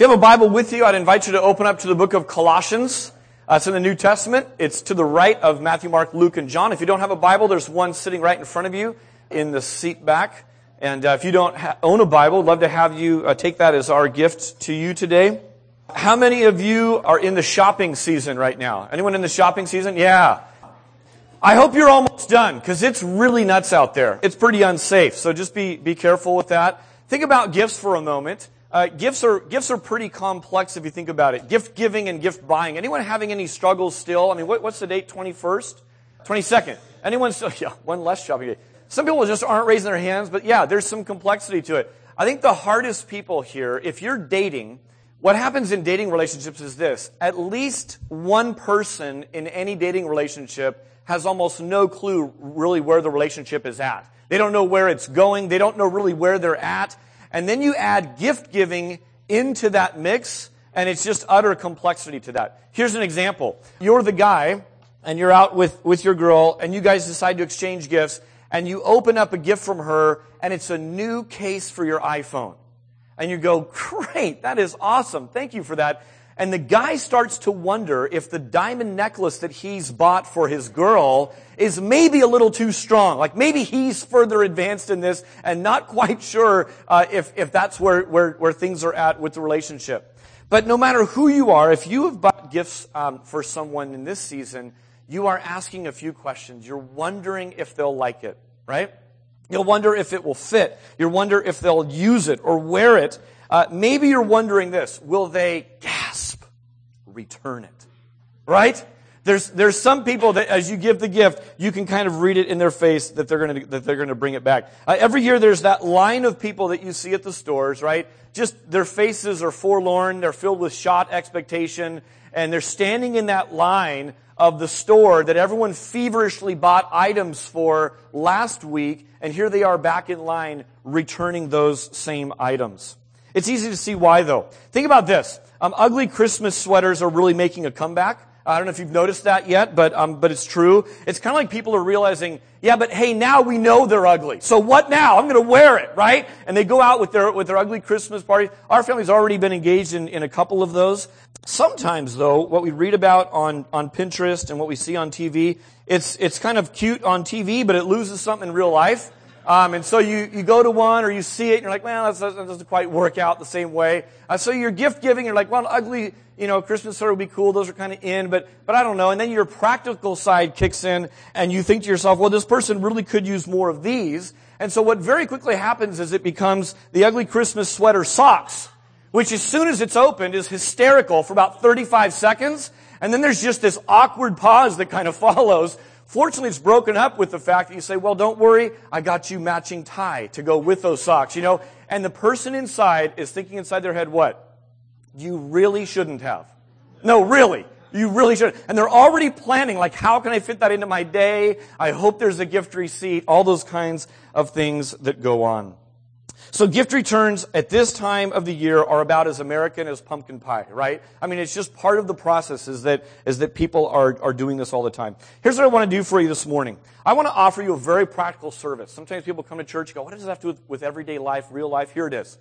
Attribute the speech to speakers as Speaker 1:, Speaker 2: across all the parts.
Speaker 1: You have a Bible with you, I'd invite you to open up to the book of Colossians. Uh, it's in the New Testament. It's to the right of Matthew, Mark, Luke, and John. If you don't have a Bible, there's one sitting right in front of you in the seat back. And uh, if you don't ha- own a Bible, love to have you uh, take that as our gift to you today. How many of you are in the shopping season right now? Anyone in the shopping season? Yeah. I hope you're almost done because it's really nuts out there. It's pretty unsafe. So just be, be careful with that. Think about gifts for a moment. Uh, gifts are gifts are pretty complex if you think about it. Gift giving and gift buying. Anyone having any struggles still? I mean, what, what's the date? Twenty first, twenty second. Anyone still? Yeah, one less shopping day. Some people just aren't raising their hands, but yeah, there's some complexity to it. I think the hardest people here, if you're dating, what happens in dating relationships is this: at least one person in any dating relationship has almost no clue really where the relationship is at. They don't know where it's going. They don't know really where they're at and then you add gift giving into that mix, and it's just utter complexity to that. Here's an example. You're the guy, and you're out with, with your girl, and you guys decide to exchange gifts, and you open up a gift from her, and it's a new case for your iPhone. And you go, great, that is awesome. Thank you for that. And the guy starts to wonder if the diamond necklace that he's bought for his girl is maybe a little too strong. Like maybe he's further advanced in this and not quite sure uh, if, if that's where, where, where things are at with the relationship. But no matter who you are, if you have bought gifts um, for someone in this season, you are asking a few questions. You're wondering if they'll like it, right? You'll wonder if it will fit. You wonder if they'll use it or wear it. Uh, maybe you're wondering this: Will they gasp, return it? Right? There's there's some people that as you give the gift, you can kind of read it in their face that they're to that they're to bring it back. Uh, every year, there's that line of people that you see at the stores, right? Just their faces are forlorn. They're filled with shot expectation, and they're standing in that line of the store that everyone feverishly bought items for last week, and here they are back in line returning those same items. It's easy to see why though. Think about this. Um, ugly Christmas sweaters are really making a comeback. I don't know if you've noticed that yet, but, um, but it's true. It's kind of like people are realizing, yeah, but hey, now we know they're ugly. So what now? I'm going to wear it, right? And they go out with their, with their ugly Christmas parties. Our family's already been engaged in, in a couple of those. Sometimes though, what we read about on, on Pinterest and what we see on TV, it's, it's kind of cute on TV, but it loses something in real life. Um, and so you, you go to one or you see it and you're like, well, that doesn't quite work out the same way. Uh, so you're gift giving, you're like, well, ugly, you know, Christmas sweater would be cool. Those are kind of in, but, but I don't know. And then your practical side kicks in and you think to yourself, well, this person really could use more of these. And so what very quickly happens is it becomes the ugly Christmas sweater socks, which as soon as it's opened is hysterical for about 35 seconds. And then there's just this awkward pause that kind of follows Fortunately, it's broken up with the fact that you say, well, don't worry, I got you matching tie to go with those socks, you know? And the person inside is thinking inside their head, what? You really shouldn't have. No, really. You really should. And they're already planning, like, how can I fit that into my day? I hope there's a gift receipt. All those kinds of things that go on. So gift returns at this time of the year are about as American as pumpkin pie, right? I mean, it's just part of the process is that, is that people are, are doing this all the time. Here's what I want to do for you this morning. I want to offer you a very practical service. Sometimes people come to church and go, what does this have to do with, with everyday life, real life? Here it is.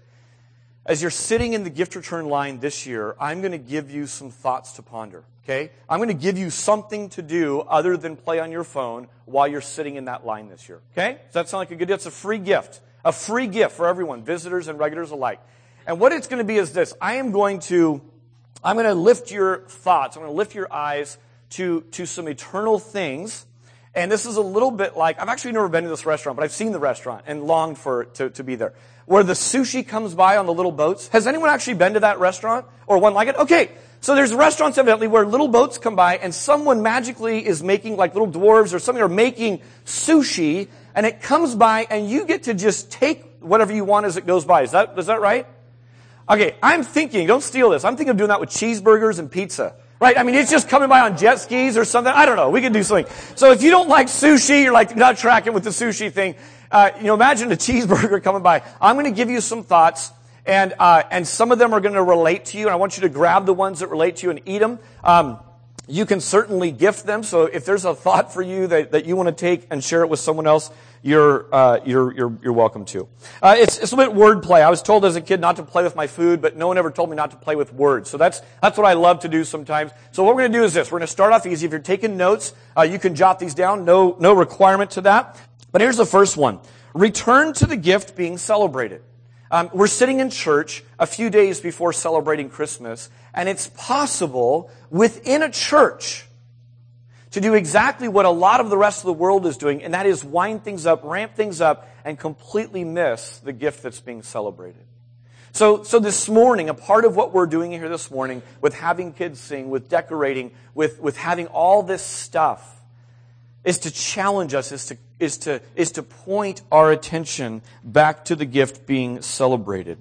Speaker 1: As you're sitting in the gift return line this year, I'm going to give you some thoughts to ponder. Okay? I'm going to give you something to do other than play on your phone while you're sitting in that line this year. Okay? Does that sound like a good deal? It's a free gift. A free gift for everyone, visitors and regulars alike. And what it's going to be is this. I am going to, I'm going to lift your thoughts. I'm going to lift your eyes to, to some eternal things. And this is a little bit like, I've actually never been to this restaurant, but I've seen the restaurant and longed for to, to be there. Where the sushi comes by on the little boats. Has anyone actually been to that restaurant? Or one like it? Okay. So there's restaurants evidently where little boats come by and someone magically is making like little dwarves or something are making sushi and it comes by and you get to just take whatever you want as it goes by. Is that, is that right? Okay, I'm thinking, don't steal this. I'm thinking of doing that with cheeseburgers and pizza. Right? I mean, it's just coming by on jet skis or something. I don't know. We can do something. So if you don't like sushi, you're like not tracking with the sushi thing. Uh, you know, imagine a cheeseburger coming by. I'm going to give you some thoughts, and uh, and some of them are going to relate to you, and I want you to grab the ones that relate to you and eat them. Um, you can certainly gift them. So if there's a thought for you that, that you want to take and share it with someone else, you're, uh, you're, you're, you're welcome to. Uh, it's, it's a little bit wordplay. I was told as a kid not to play with my food, but no one ever told me not to play with words. So that's, that's what I love to do sometimes. So what we're going to do is this. We're going to start off easy. If you're taking notes, uh, you can jot these down. No, no requirement to that. But here's the first one. Return to the gift being celebrated. Um, we're sitting in church a few days before celebrating Christmas, and it's possible within a church to do exactly what a lot of the rest of the world is doing, and that is wind things up, ramp things up, and completely miss the gift that's being celebrated. So, so this morning, a part of what we're doing here this morning with having kids sing, with decorating, with, with having all this stuff, is to challenge us, is to, is to, is to point our attention back to the gift being celebrated.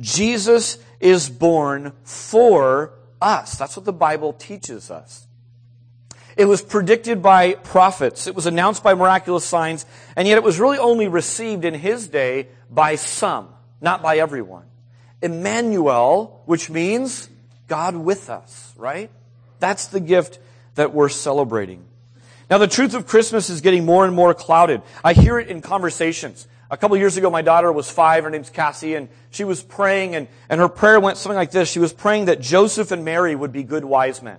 Speaker 1: Jesus is born for us. That's what the Bible teaches us. It was predicted by prophets. It was announced by miraculous signs, and yet it was really only received in his day by some, not by everyone. Emmanuel, which means God with us, right? That's the gift that we're celebrating. Now the truth of Christmas is getting more and more clouded. I hear it in conversations. A couple years ago, my daughter was five. Her name's Cassie, and she was praying, and, and her prayer went something like this. She was praying that Joseph and Mary would be good wise men.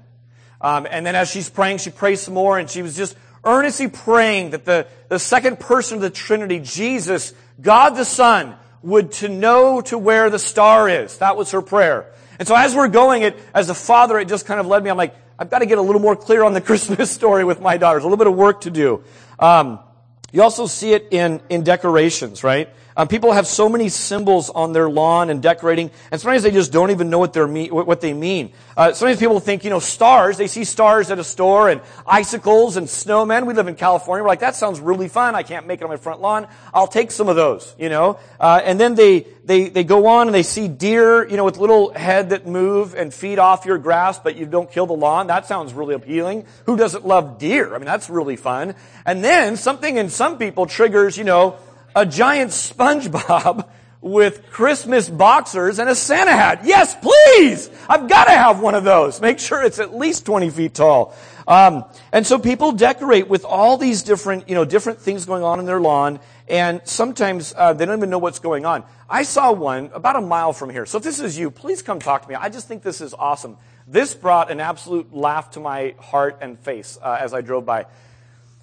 Speaker 1: Um, and then as she's praying, she prays some more, and she was just earnestly praying that the, the second person of the Trinity, Jesus, God the Son, would to know to where the star is. That was her prayer. And so as we're going, it, as a father, it just kind of led me. I'm like, I've got to get a little more clear on the Christmas story with my daughters. A little bit of work to do. Um, you also see it in, in decorations, right? Um, people have so many symbols on their lawn and decorating, and sometimes they just don't even know what, they're what they mean. Uh, sometimes people think, you know, stars, they see stars at a store and icicles and snowmen. We live in California. We're like, that sounds really fun. I can't make it on my front lawn. I'll take some of those, you know. Uh, and then they, they, they go on and they see deer, you know, with little head that move and feed off your grass, but you don't kill the lawn. That sounds really appealing. Who doesn't love deer? I mean, that's really fun. And then something in some people triggers, you know, a giant SpongeBob with Christmas boxers and a Santa hat. Yes, please! I've got to have one of those. Make sure it's at least 20 feet tall. Um, and so people decorate with all these different, you know, different things going on in their lawn, and sometimes uh, they don't even know what's going on. I saw one about a mile from here. So if this is you, please come talk to me. I just think this is awesome. This brought an absolute laugh to my heart and face uh, as I drove by.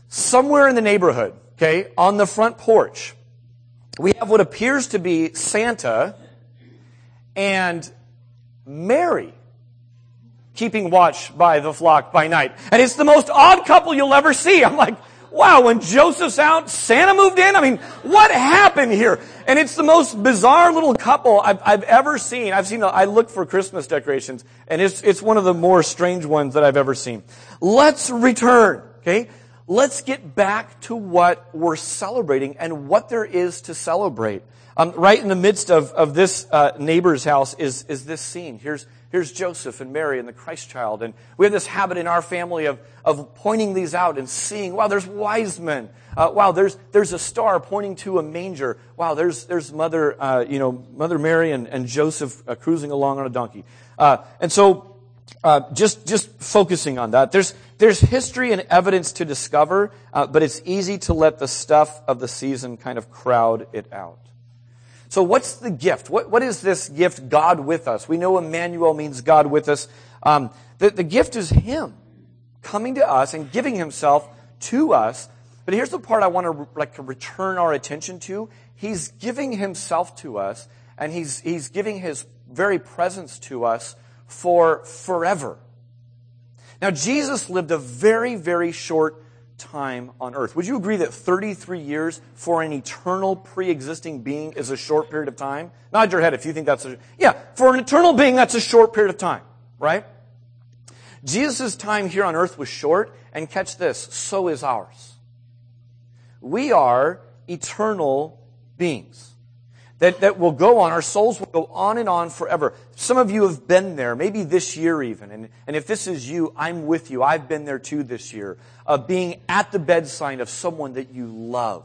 Speaker 1: Somewhere in the neighborhood, okay, on the front porch, we have what appears to be Santa and Mary keeping watch by the flock by night. And it's the most odd couple you'll ever see. I'm like, wow, when Joseph's out, Santa moved in? I mean, what happened here? And it's the most bizarre little couple I've, I've ever seen. I've seen, I look for Christmas decorations, and it's, it's one of the more strange ones that I've ever seen. Let's return, okay? Let's get back to what we're celebrating and what there is to celebrate. Um, right in the midst of, of this uh, neighbor's house is, is this scene. Here's, here's Joseph and Mary and the Christ child. And we have this habit in our family of, of pointing these out and seeing, wow, there's wise men. Uh, wow, there's, there's a star pointing to a manger. Wow, there's, there's Mother, uh, you know, Mother Mary and, and Joseph uh, cruising along on a donkey. Uh, and so uh, just just focusing on that. There's there's history and evidence to discover, uh, but it's easy to let the stuff of the season kind of crowd it out. So what's the gift? What what is this gift? God with us. We know Emmanuel means God with us. Um, the, the gift is Him coming to us and giving Himself to us. But here's the part I want to like to return our attention to. He's giving Himself to us, and He's He's giving His very presence to us for forever. Now, Jesus lived a very, very short time on earth. Would you agree that 33 years for an eternal pre-existing being is a short period of time? Nod your head if you think that's a, yeah, for an eternal being, that's a short period of time, right? Jesus' time here on earth was short, and catch this, so is ours. We are eternal beings that, that will go on. Our souls will go on and on forever. Some of you have been there, maybe this year even. And, and if this is you, I'm with you. I've been there too this year. Of being at the bedside of someone that you love.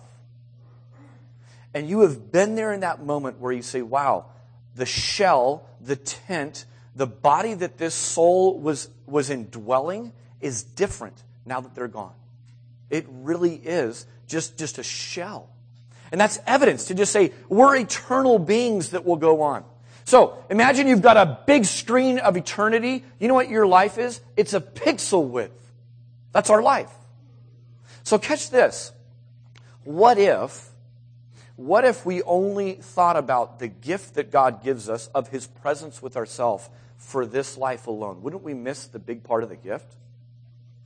Speaker 1: And you have been there in that moment where you say, wow, the shell, the tent, the body that this soul was, was indwelling is different now that they're gone. It really is just, just a shell. And that's evidence to just say, we're eternal beings that will go on. So, imagine you've got a big screen of eternity. You know what your life is? It's a pixel width. That's our life. So catch this. What if, what if we only thought about the gift that God gives us of His presence with ourselves for this life alone? Wouldn't we miss the big part of the gift?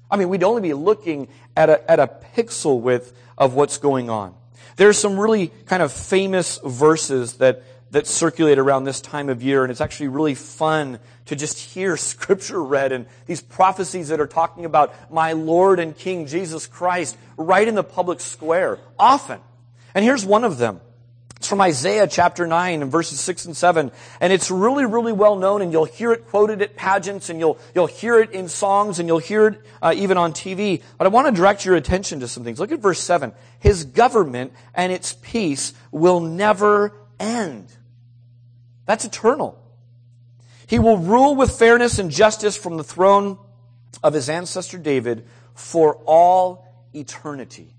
Speaker 1: I mean, we'd only be looking at a, at a pixel width of what's going on. There's some really kind of famous verses that, that circulate around this time of year, and it's actually really fun to just hear scripture read and these prophecies that are talking about my Lord and King Jesus Christ right in the public square, often. And here's one of them. From Isaiah chapter 9 and verses 6 and 7. And it's really, really well known and you'll hear it quoted at pageants and you'll, you'll hear it in songs and you'll hear it uh, even on TV. But I want to direct your attention to some things. Look at verse 7. His government and its peace will never end. That's eternal. He will rule with fairness and justice from the throne of his ancestor David for all eternity.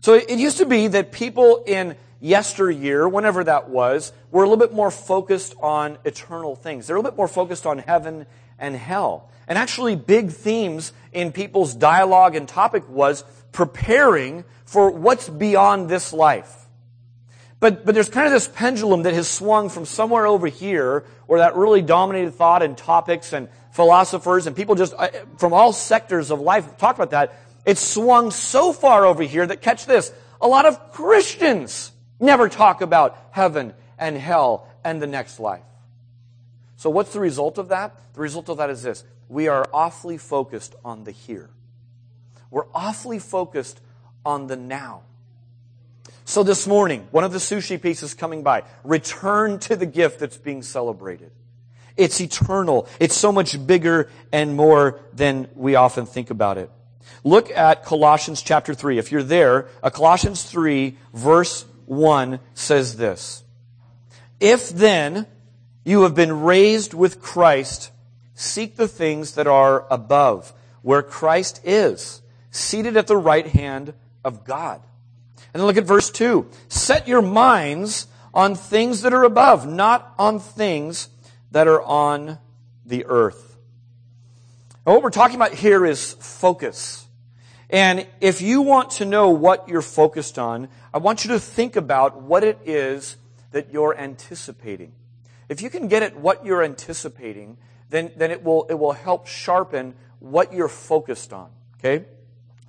Speaker 1: So it used to be that people in yesteryear, whenever that was, were a little bit more focused on eternal things. They're a little bit more focused on heaven and hell. And actually, big themes in people's dialogue and topic was preparing for what's beyond this life. But, but there's kind of this pendulum that has swung from somewhere over here, where that really dominated thought and topics and philosophers and people just uh, from all sectors of life talk about that. It's swung so far over here that, catch this, a lot of Christians never talk about heaven and hell and the next life. So what's the result of that? The result of that is this. We are awfully focused on the here. We're awfully focused on the now. So this morning, one of the sushi pieces coming by, return to the gift that's being celebrated. It's eternal. It's so much bigger and more than we often think about it. Look at Colossians chapter 3. If you're there, uh, Colossians 3 verse 1 says this. If then you have been raised with Christ, seek the things that are above, where Christ is, seated at the right hand of God. And then look at verse 2. Set your minds on things that are above, not on things that are on the earth. And what we're talking about here is focus. And if you want to know what you're focused on, I want you to think about what it is that you're anticipating. If you can get at what you're anticipating, then, then it, will, it will help sharpen what you're focused on. Okay?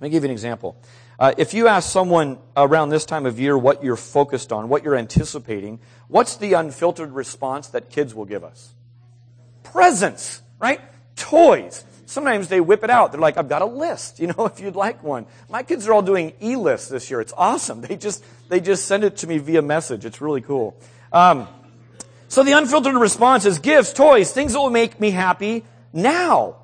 Speaker 1: Let me give you an example. Uh, if you ask someone around this time of year what you're focused on, what you're anticipating, what's the unfiltered response that kids will give us? Presents, right? Toys. Sometimes they whip it out. They're like, I've got a list, you know, if you'd like one. My kids are all doing e-lists this year. It's awesome. They just, they just send it to me via message. It's really cool. Um, so the unfiltered response is gifts, toys, things that will make me happy now.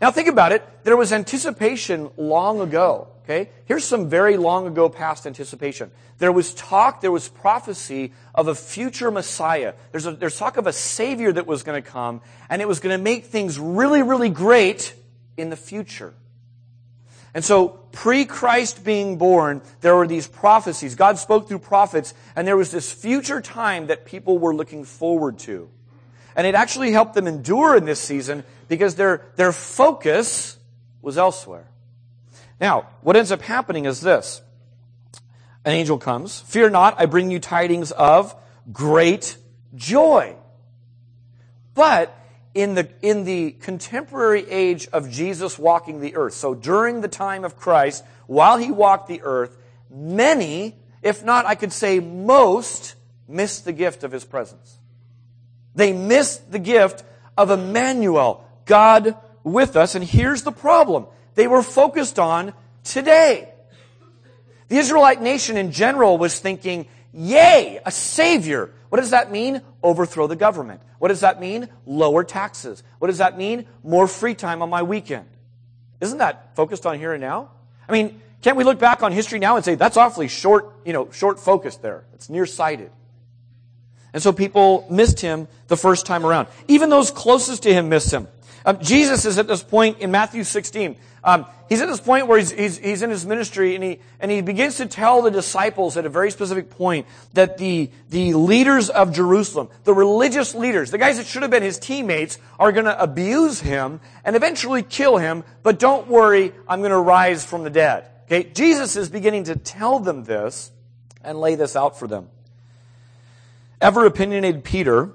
Speaker 1: Now think about it. There was anticipation long ago Okay? Here's some very long ago past anticipation. There was talk, there was prophecy of a future Messiah. There's, a, there's talk of a Savior that was going to come, and it was going to make things really, really great in the future. And so, pre-Christ being born, there were these prophecies. God spoke through prophets, and there was this future time that people were looking forward to. And it actually helped them endure in this season because their, their focus was elsewhere. Now, what ends up happening is this. An angel comes. Fear not, I bring you tidings of great joy. But in the, in the contemporary age of Jesus walking the earth, so during the time of Christ, while he walked the earth, many, if not I could say most, missed the gift of his presence. They missed the gift of Emmanuel, God with us. And here's the problem. They were focused on today. The Israelite nation in general was thinking, yay, a savior. What does that mean? Overthrow the government. What does that mean? Lower taxes. What does that mean? More free time on my weekend. Isn't that focused on here and now? I mean, can't we look back on history now and say that's awfully short, you know, short focused there? It's nearsighted. And so people missed him the first time around. Even those closest to him missed him. Um, Jesus is at this point in Matthew 16. Um, he's at this point where he's, he's, he's in his ministry and he, and he begins to tell the disciples at a very specific point that the, the leaders of Jerusalem, the religious leaders, the guys that should have been his teammates, are going to abuse him and eventually kill him, but don't worry, I'm going to rise from the dead. Okay? Jesus is beginning to tell them this and lay this out for them. Ever opinionated Peter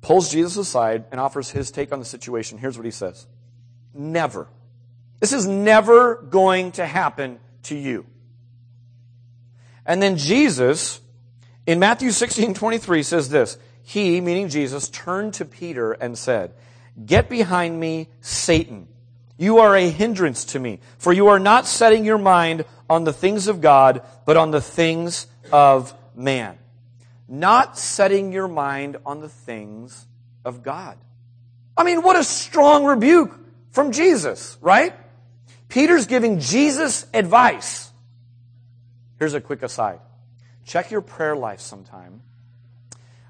Speaker 1: pulls Jesus aside and offers his take on the situation. Here's what he says. Never this is never going to happen to you. And then Jesus, in Matthew 16, 23, says this. He, meaning Jesus, turned to Peter and said, Get behind me, Satan. You are a hindrance to me, for you are not setting your mind on the things of God, but on the things of man. Not setting your mind on the things of God. I mean, what a strong rebuke from Jesus, right? Peter's giving Jesus advice. Here's a quick aside. Check your prayer life sometime.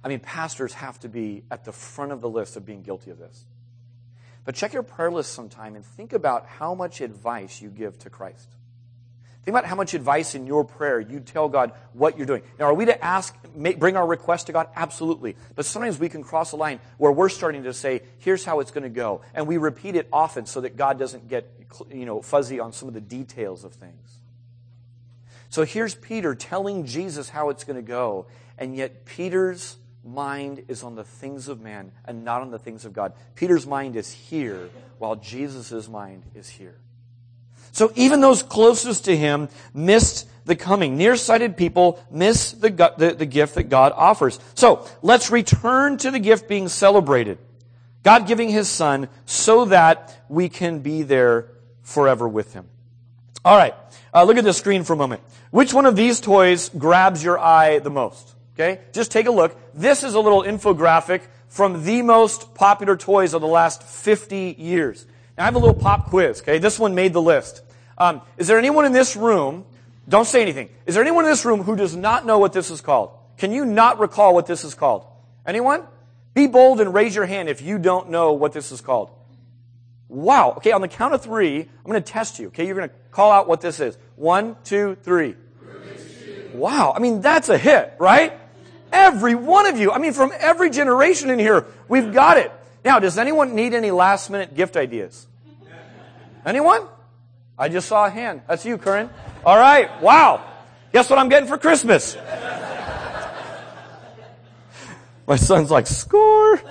Speaker 1: I mean, pastors have to be at the front of the list of being guilty of this. But check your prayer list sometime and think about how much advice you give to Christ. Think about how much advice in your prayer you tell God what you're doing. Now, are we to ask, bring our request to God? Absolutely. But sometimes we can cross a line where we're starting to say, here's how it's going to go. And we repeat it often so that God doesn't get, you know, fuzzy on some of the details of things. So here's Peter telling Jesus how it's going to go. And yet Peter's mind is on the things of man and not on the things of God. Peter's mind is here while Jesus' mind is here. So even those closest to him missed the coming. Nearsighted people miss the, the, the gift that God offers. So let's return to the gift being celebrated. God giving his son so that we can be there forever with him. All right. Uh, look at the screen for a moment. Which one of these toys grabs your eye the most? Okay. Just take a look. This is a little infographic from the most popular toys of the last 50 years. I have a little pop quiz. Okay. This one made the list. Um, is there anyone in this room, don't say anything, is there anyone in this room who does not know what this is called? Can you not recall what this is called? Anyone? Be bold and raise your hand if you don't know what this is called. Wow. Okay, on the count of three, I'm going to test you. Okay, you're going to call out what this is. One, two, three. Wow. I mean, that's a hit, right? Every one of you. I mean, from every generation in here, we've got it. Now, does anyone need any last minute gift ideas? Anyone? I just saw a hand. That's you, Curran. All right. Wow. Guess what I'm getting for Christmas? My son's like, score.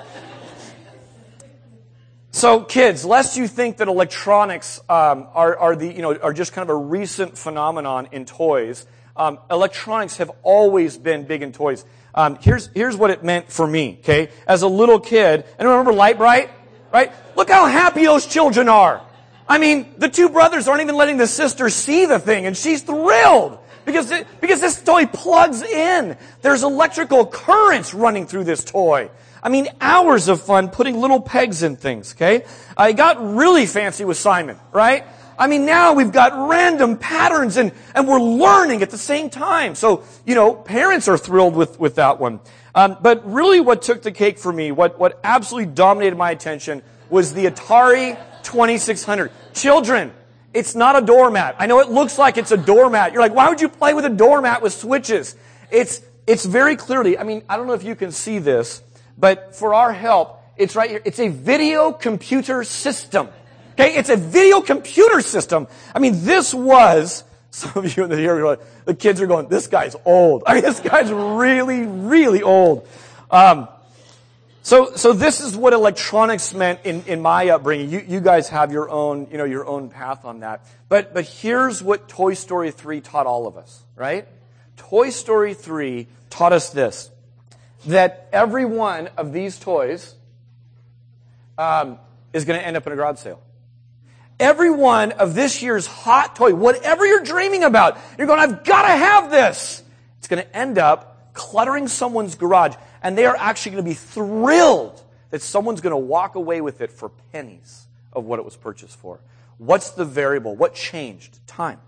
Speaker 1: So, kids, lest you think that electronics um, are, are, the, you know, are just kind of a recent phenomenon in toys, um, electronics have always been big in toys. Um, here's, here's what it meant for me, okay? As a little kid, and remember Lite-Brite? Right? Look how happy those children are. I mean, the two brothers aren't even letting the sister see the thing, and she's thrilled because, it, because this toy plugs in. There's electrical currents running through this toy. I mean, hours of fun putting little pegs in things, okay? I got really fancy with Simon, right? I mean, now we've got random patterns and, and we're learning at the same time. So, you know, parents are thrilled with, with that one. Um, but really what took the cake for me, what, what absolutely dominated my attention was the Atari 2600. Children, it's not a doormat. I know it looks like it's a doormat. You're like, why would you play with a doormat with switches? It's, it's very clearly, I mean, I don't know if you can see this, but for our help, it's right here. It's a video computer system. Okay, it's a video computer system. I mean, this was, some of you in the here, the kids are going, this guy's old. I mean, this guy's really, really old. Um, so, so this is what electronics meant in, in my upbringing. You, you guys have your own, you know, your own path on that. But, but here's what Toy Story 3 taught all of us, right? Toy Story 3 taught us this, that every one of these toys um, is going to end up in a garage sale. Every one of this year's hot toy, whatever you're dreaming about, you're going, I've got to have this. It's going to end up cluttering someone's garage and they are actually going to be thrilled that someone's going to walk away with it for pennies of what it was purchased for. What's the variable? What changed? Time.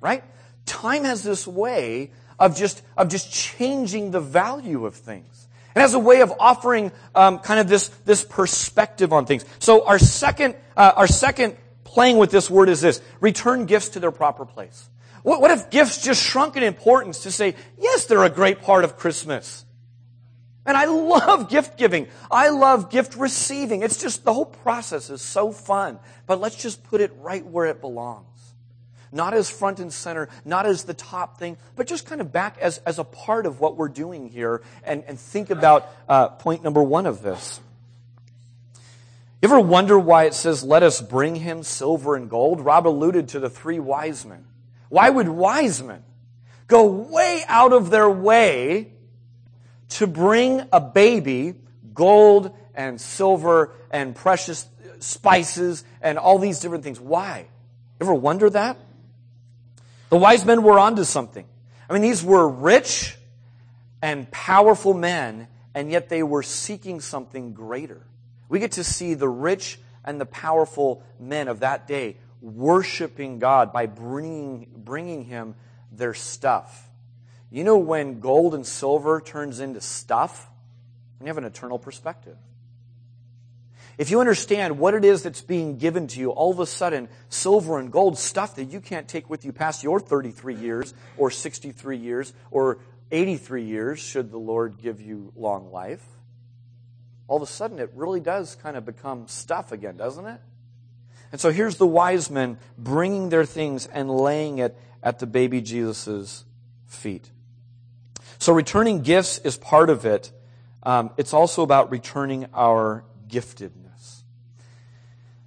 Speaker 1: Right? Time has this way of just, of just changing the value of things. It has a way of offering um, kind of this, this perspective on things. So our second, uh, our second playing with this word is this return gifts to their proper place. What, what if gifts just shrunk in importance to say, yes, they're a great part of Christmas? And I love gift giving. I love gift receiving. It's just the whole process is so fun. But let's just put it right where it belongs. Not as front and center, not as the top thing, but just kind of back as, as a part of what we're doing here and, and think about uh, point number one of this. You ever wonder why it says, let us bring him silver and gold? Rob alluded to the three wise men. Why would wise men go way out of their way to bring a baby gold and silver and precious spices and all these different things? Why? Ever wonder that? The wise men were onto something. I mean, these were rich and powerful men, and yet they were seeking something greater. We get to see the rich and the powerful men of that day worshiping God by bringing, bringing Him their stuff. You know, when gold and silver turns into stuff, you have an eternal perspective. If you understand what it is that's being given to you, all of a sudden, silver and gold, stuff that you can't take with you past your 33 years, or 63 years, or 83 years, should the Lord give you long life, all of a sudden it really does kind of become stuff again, doesn't it? And so here's the wise men bringing their things and laying it at the baby Jesus' feet. So returning gifts is part of it. Um, it's also about returning our giftedness.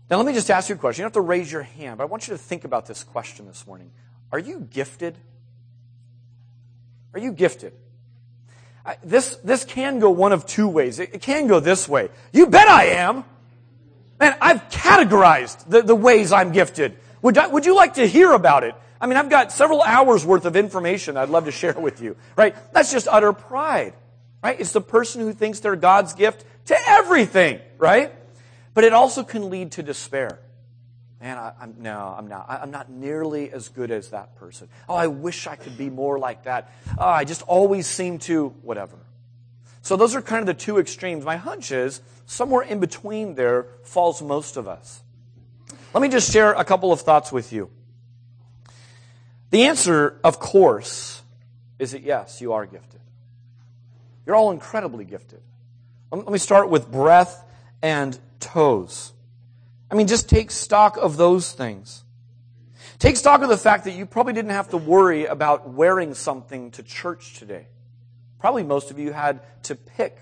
Speaker 1: Now, let me just ask you a question. You don't have to raise your hand, but I want you to think about this question this morning. Are you gifted? Are you gifted? this, this can go one of two ways. It, it can go this way. You bet I am. Man, I've categorized the, the ways I'm gifted. Would, I, would you like to hear about it? I mean, I've got several hours worth of information I'd love to share with you, right? That's just utter pride, right? It's the person who thinks they're God's gift to everything, right? But it also can lead to despair. Man, I, am no, I'm not. I, I'm not nearly as good as that person. Oh, I wish I could be more like that. Oh, I just always seem to whatever. So those are kind of the two extremes. My hunch is somewhere in between there falls most of us. Let me just share a couple of thoughts with you. The answer, of course, is that yes, you are gifted. You're all incredibly gifted. Let me start with breath and toes. I mean, just take stock of those things. Take stock of the fact that you probably didn't have to worry about wearing something to church today. Probably most of you had to pick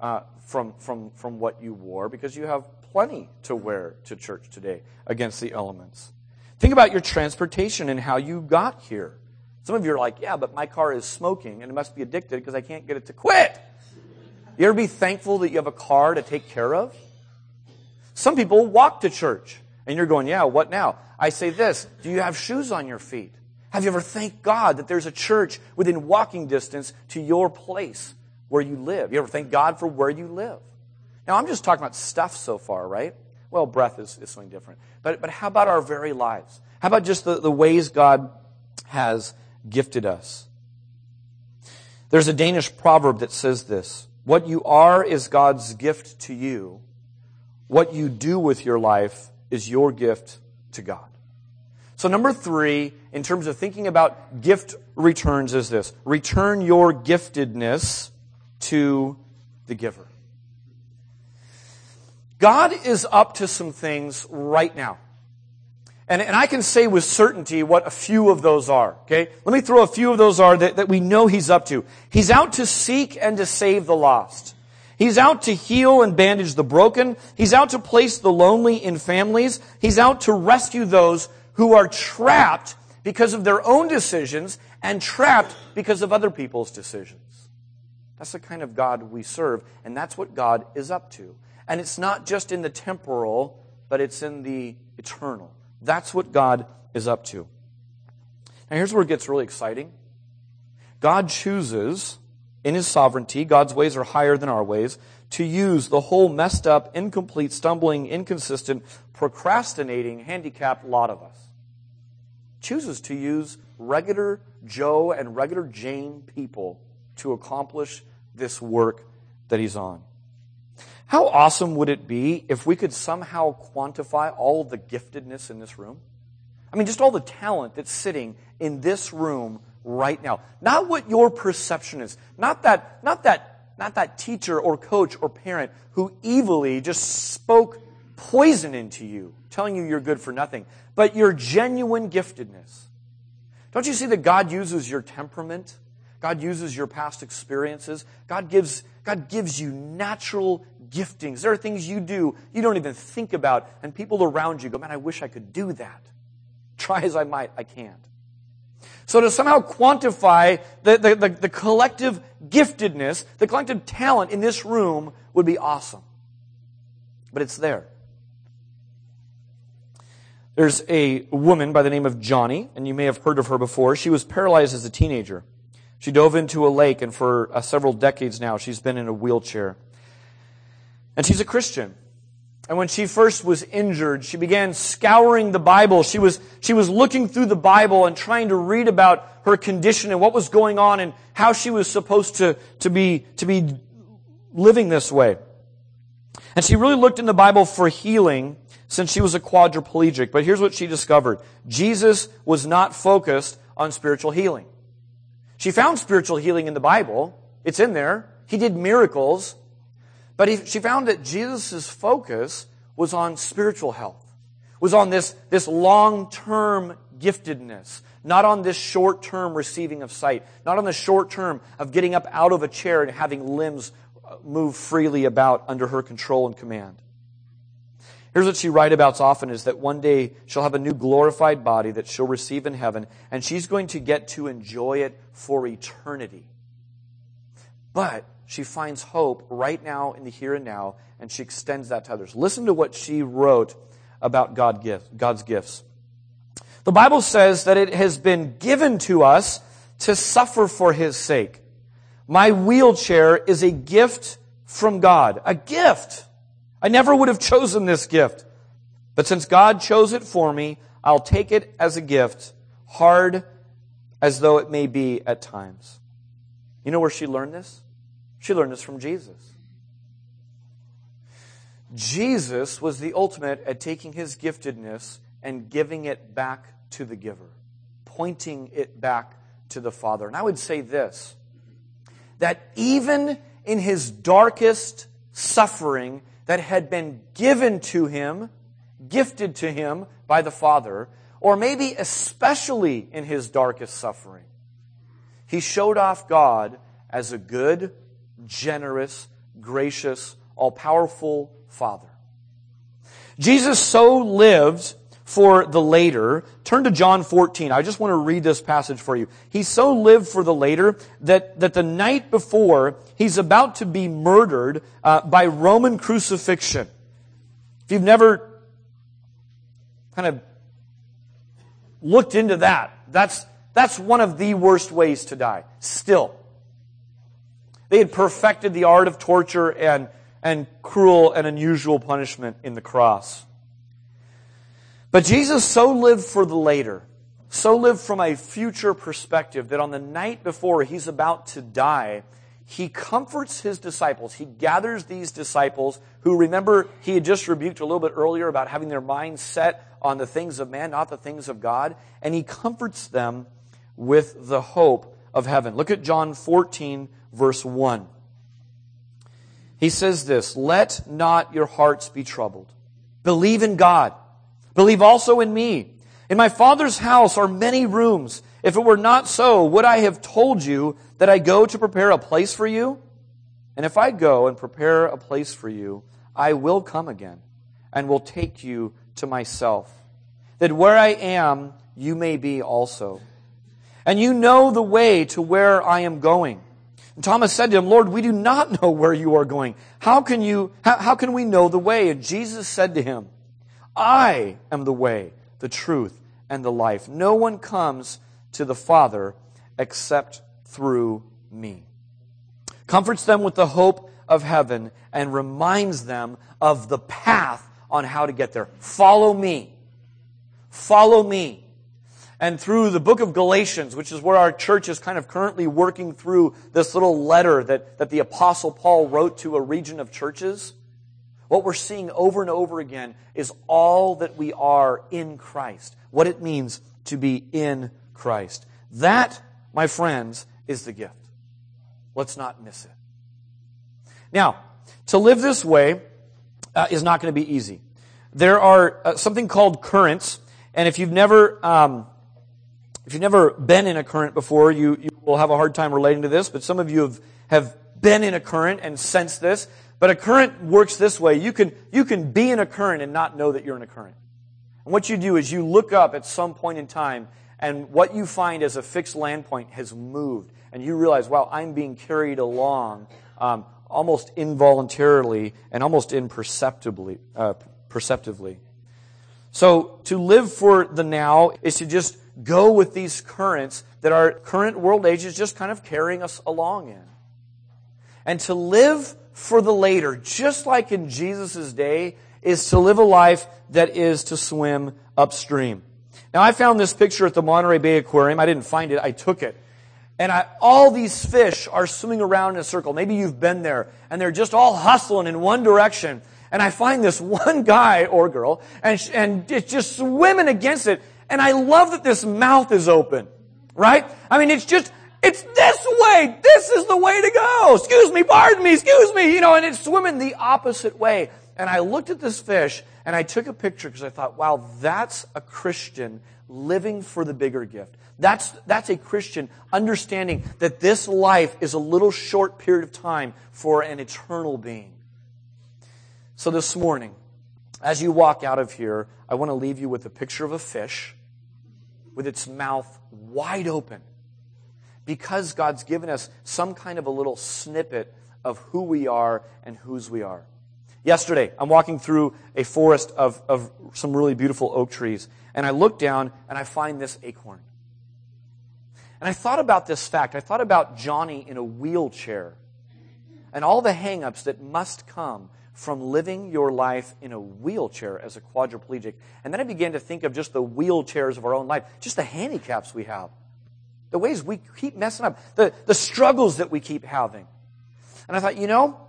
Speaker 1: uh, from, from, from what you wore because you have plenty to wear to church today against the elements. Think about your transportation and how you got here. Some of you are like, yeah, but my car is smoking and it must be addicted because I can't get it to quit. You ever be thankful that you have a car to take care of? Some people walk to church. And you're going, yeah, what now? I say this Do you have shoes on your feet? Have you ever thanked God that there's a church within walking distance to your place where you live? You ever thank God for where you live? Now, I'm just talking about stuff so far, right? Well, breath is, is something different. But, but how about our very lives? How about just the, the ways God has gifted us? There's a Danish proverb that says this What you are is God's gift to you what you do with your life is your gift to God. So, number three, in terms of thinking about gift returns, is this return your giftedness to the giver. God is up to some things right now. And, and I can say with certainty what a few of those are. Okay? Let me throw a few of those are that, that we know He's up to. He's out to seek and to save the lost. He's out to heal and bandage the broken. He's out to place the lonely in families. He's out to rescue those who are trapped because of their own decisions and trapped because of other people's decisions. That's the kind of God we serve, and that's what God is up to. And it's not just in the temporal, but it's in the eternal. That's what God is up to. Now, here's where it gets really exciting God chooses in his sovereignty, God's ways are higher than our ways, to use the whole messed up, incomplete, stumbling, inconsistent, procrastinating, handicapped lot of us. Chooses to use regular Joe and regular Jane people to accomplish this work that he's on. How awesome would it be if we could somehow quantify all the giftedness in this room? I mean, just all the talent that's sitting in this room right now. Not what your perception is. Not that, not that, not that teacher or coach or parent who evilly just spoke poison into you, telling you you're good for nothing, but your genuine giftedness. Don't you see that God uses your temperament? God uses your past experiences. God gives, God gives you natural giftings. There are things you do you don't even think about, and people around you go, Man, I wish I could do that. Try as I might, I can't. So to somehow quantify the, the, the, the collective giftedness, the collective talent in this room would be awesome. But it's there. There's a woman by the name of Joni, and you may have heard of her before. She was paralyzed as a teenager. She dove into a lake, and for uh, several decades now, she's been in a wheelchair. And she's a Christian. And when she first was injured, she began scouring the Bible. She was, she was looking through the Bible and trying to read about her condition and what was going on and how she was supposed to, to, be, to be living this way. And she really looked in the Bible for healing since she was a quadriplegic. But here's what she discovered. Jesus was not focused on spiritual healing. She found spiritual healing in the Bible. It's in there. He did miracles. But he, she found that Jesus' focus was on spiritual health, was on this, this long-term giftedness, not on this short-term receiving of sight, not on the short term of getting up out of a chair and having limbs uh, move freely about under her control and command. Here's what she writes about often is that one day she'll have a new glorified body that she'll receive in heaven, and she's going to get to enjoy it for eternity. But she finds hope right now in the here and now, and she extends that to others. Listen to what she wrote about God gift, God's gifts. The Bible says that it has been given to us to suffer for His sake. My wheelchair is a gift from God. A gift. I never would have chosen this gift. But since God chose it for me, I'll take it as a gift, hard as though it may be at times. You know where she learned this? She learned this from Jesus. Jesus was the ultimate at taking his giftedness and giving it back to the giver, pointing it back to the Father. And I would say this that even in his darkest suffering that had been given to him, gifted to him by the Father, or maybe especially in his darkest suffering, he showed off God as a good, generous, gracious, all powerful Father. Jesus so lived for the later. Turn to John 14. I just want to read this passage for you. He so lived for the later that, that the night before he's about to be murdered uh, by Roman crucifixion. If you've never kind of looked into that, that's, that's one of the worst ways to die. Still. They had perfected the art of torture and, and cruel and unusual punishment in the cross. But Jesus so lived for the later, so lived from a future perspective that on the night before he's about to die, he comforts his disciples. He gathers these disciples who remember he had just rebuked a little bit earlier about having their minds set on the things of man, not the things of God. And he comforts them with the hope of heaven. Look at John 14, verse 1. He says this, let not your hearts be troubled. Believe in God. Believe also in me. In my Father's house are many rooms. If it were not so, would I have told you that I go to prepare a place for you? And if I go and prepare a place for you, I will come again and will take you to myself, that where I am, you may be also. And you know the way to where I am going. And Thomas said to him, Lord, we do not know where you are going. How can you, how, how can we know the way? And Jesus said to him, I am the way, the truth, and the life. No one comes to the Father except through me. Comforts them with the hope of heaven and reminds them of the path on how to get there. Follow me. Follow me. And through the book of Galatians, which is where our church is kind of currently working through this little letter that, that the apostle Paul wrote to a region of churches, what we're seeing over and over again is all that we are in Christ. What it means to be in Christ. That, my friends, is the gift. Let's not miss it. Now, to live this way uh, is not going to be easy. There are uh, something called currents, and if you've never um, if you've never been in a current before, you, you will have a hard time relating to this. But some of you have have been in a current and sensed this. But a current works this way: you can you can be in a current and not know that you're in a current. And what you do is you look up at some point in time, and what you find as a fixed land point has moved, and you realize, wow, I'm being carried along um, almost involuntarily and almost imperceptibly. Uh, perceptively. So to live for the now is to just go with these currents that our current world age is just kind of carrying us along in. And to live for the later, just like in Jesus' day, is to live a life that is to swim upstream. Now I found this picture at the Monterey Bay Aquarium. I didn't find it, I took it. And I, all these fish are swimming around in a circle. Maybe you've been there, and they're just all hustling in one direction. And I find this one guy or girl, and, and it's just swimming against it. And I love that this mouth is open. Right? I mean, it's just, it's this way. This is the way to go. Excuse me, pardon me, excuse me. You know, and it's swimming the opposite way. And I looked at this fish and I took a picture because I thought, wow, that's a Christian living for the bigger gift. That's, that's a Christian understanding that this life is a little short period of time for an eternal being. So this morning, as you walk out of here, I want to leave you with a picture of a fish with its mouth wide open because God's given us some kind of a little snippet of who we are and whose we are. Yesterday, I'm walking through a forest of, of some really beautiful oak trees, and I look down and I find this acorn. And I thought about this fact. I thought about Joni in a wheelchair and all the hangups that must come from living your life in a wheelchair as a quadriplegic. And then I began to think of just the wheelchairs of our own life, just the handicaps we have, the ways we keep messing up, the, the struggles that we keep having. And I thought, you know,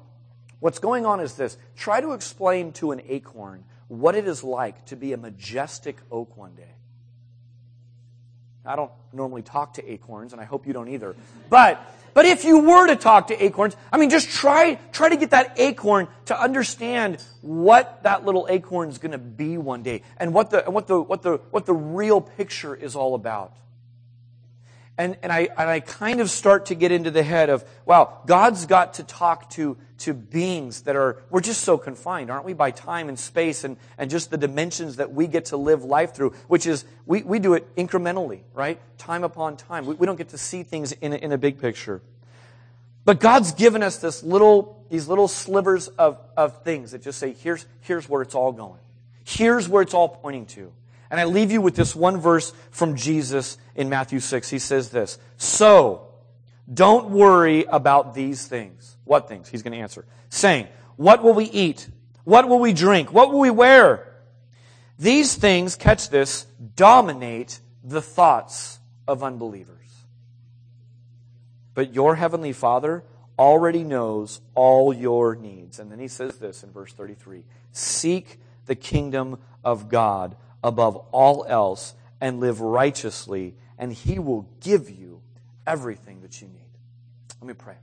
Speaker 1: what's going on is this. Try to explain to an acorn what it is like to be a majestic oak one day. I don't normally talk to acorns, and I hope you don't either. But but if you were to talk to acorns, I mean, just try, try to get that acorn to understand what that little acorn is going to be one day and what the, what the, what the, what the real picture is all about. And, and, I, and I kind of start to get into the head of, wow, God's got to talk to, to beings that are, we're just so confined, aren't we, by time and space and, and just the dimensions that we get to live life through, which is, we, we do it incrementally, right? Time upon time. We, we don't get to see things in a, in a big picture. But God's given us this little, these little slivers of, of things that just say, here's, here's where it's all going. Here's where it's all pointing to. And I leave you with this one verse from Jesus in Matthew 6. He says this So, don't worry about these things. What things? He's going to answer. Saying, What will we eat? What will we drink? What will we wear? These things, catch this, dominate the thoughts of unbelievers. But your heavenly Father already knows all your needs. And then he says this in verse 33 Seek the kingdom of God above all else and live righteously, and He will give you everything that you need. Let me pray.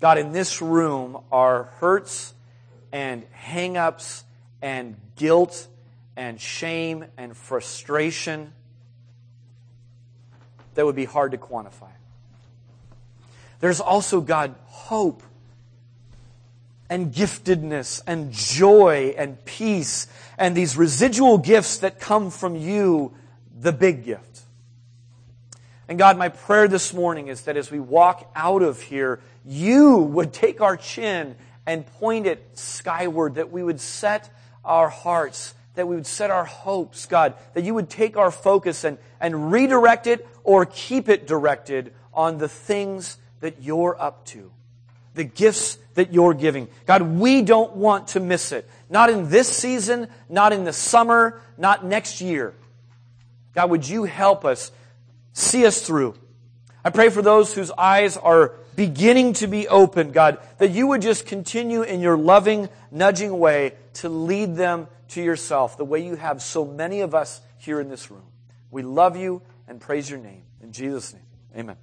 Speaker 1: God, in this room are hurts and hangups and guilt and shame and frustration that would be hard to quantify. There's also, God, hope and giftedness and joy and peace and these residual gifts that come from you, the big gift. And God, my prayer this morning is that as we walk out of here, you would take our chin and point it skyward, that we would set our hearts, that we would set our hopes, God, that you would take our focus and, and redirect it or keep it directed on the things that you're up to, the gifts that you're giving. God, we don't want to miss it. Not in this season, not in the summer, not next year. God, would you help us see us through? I pray for those whose eyes are beginning to be open, God, that you would just continue in your loving, nudging way to lead them to yourself, the way you have so many of us here in this room. We love you and praise your name. In Jesus' name, amen.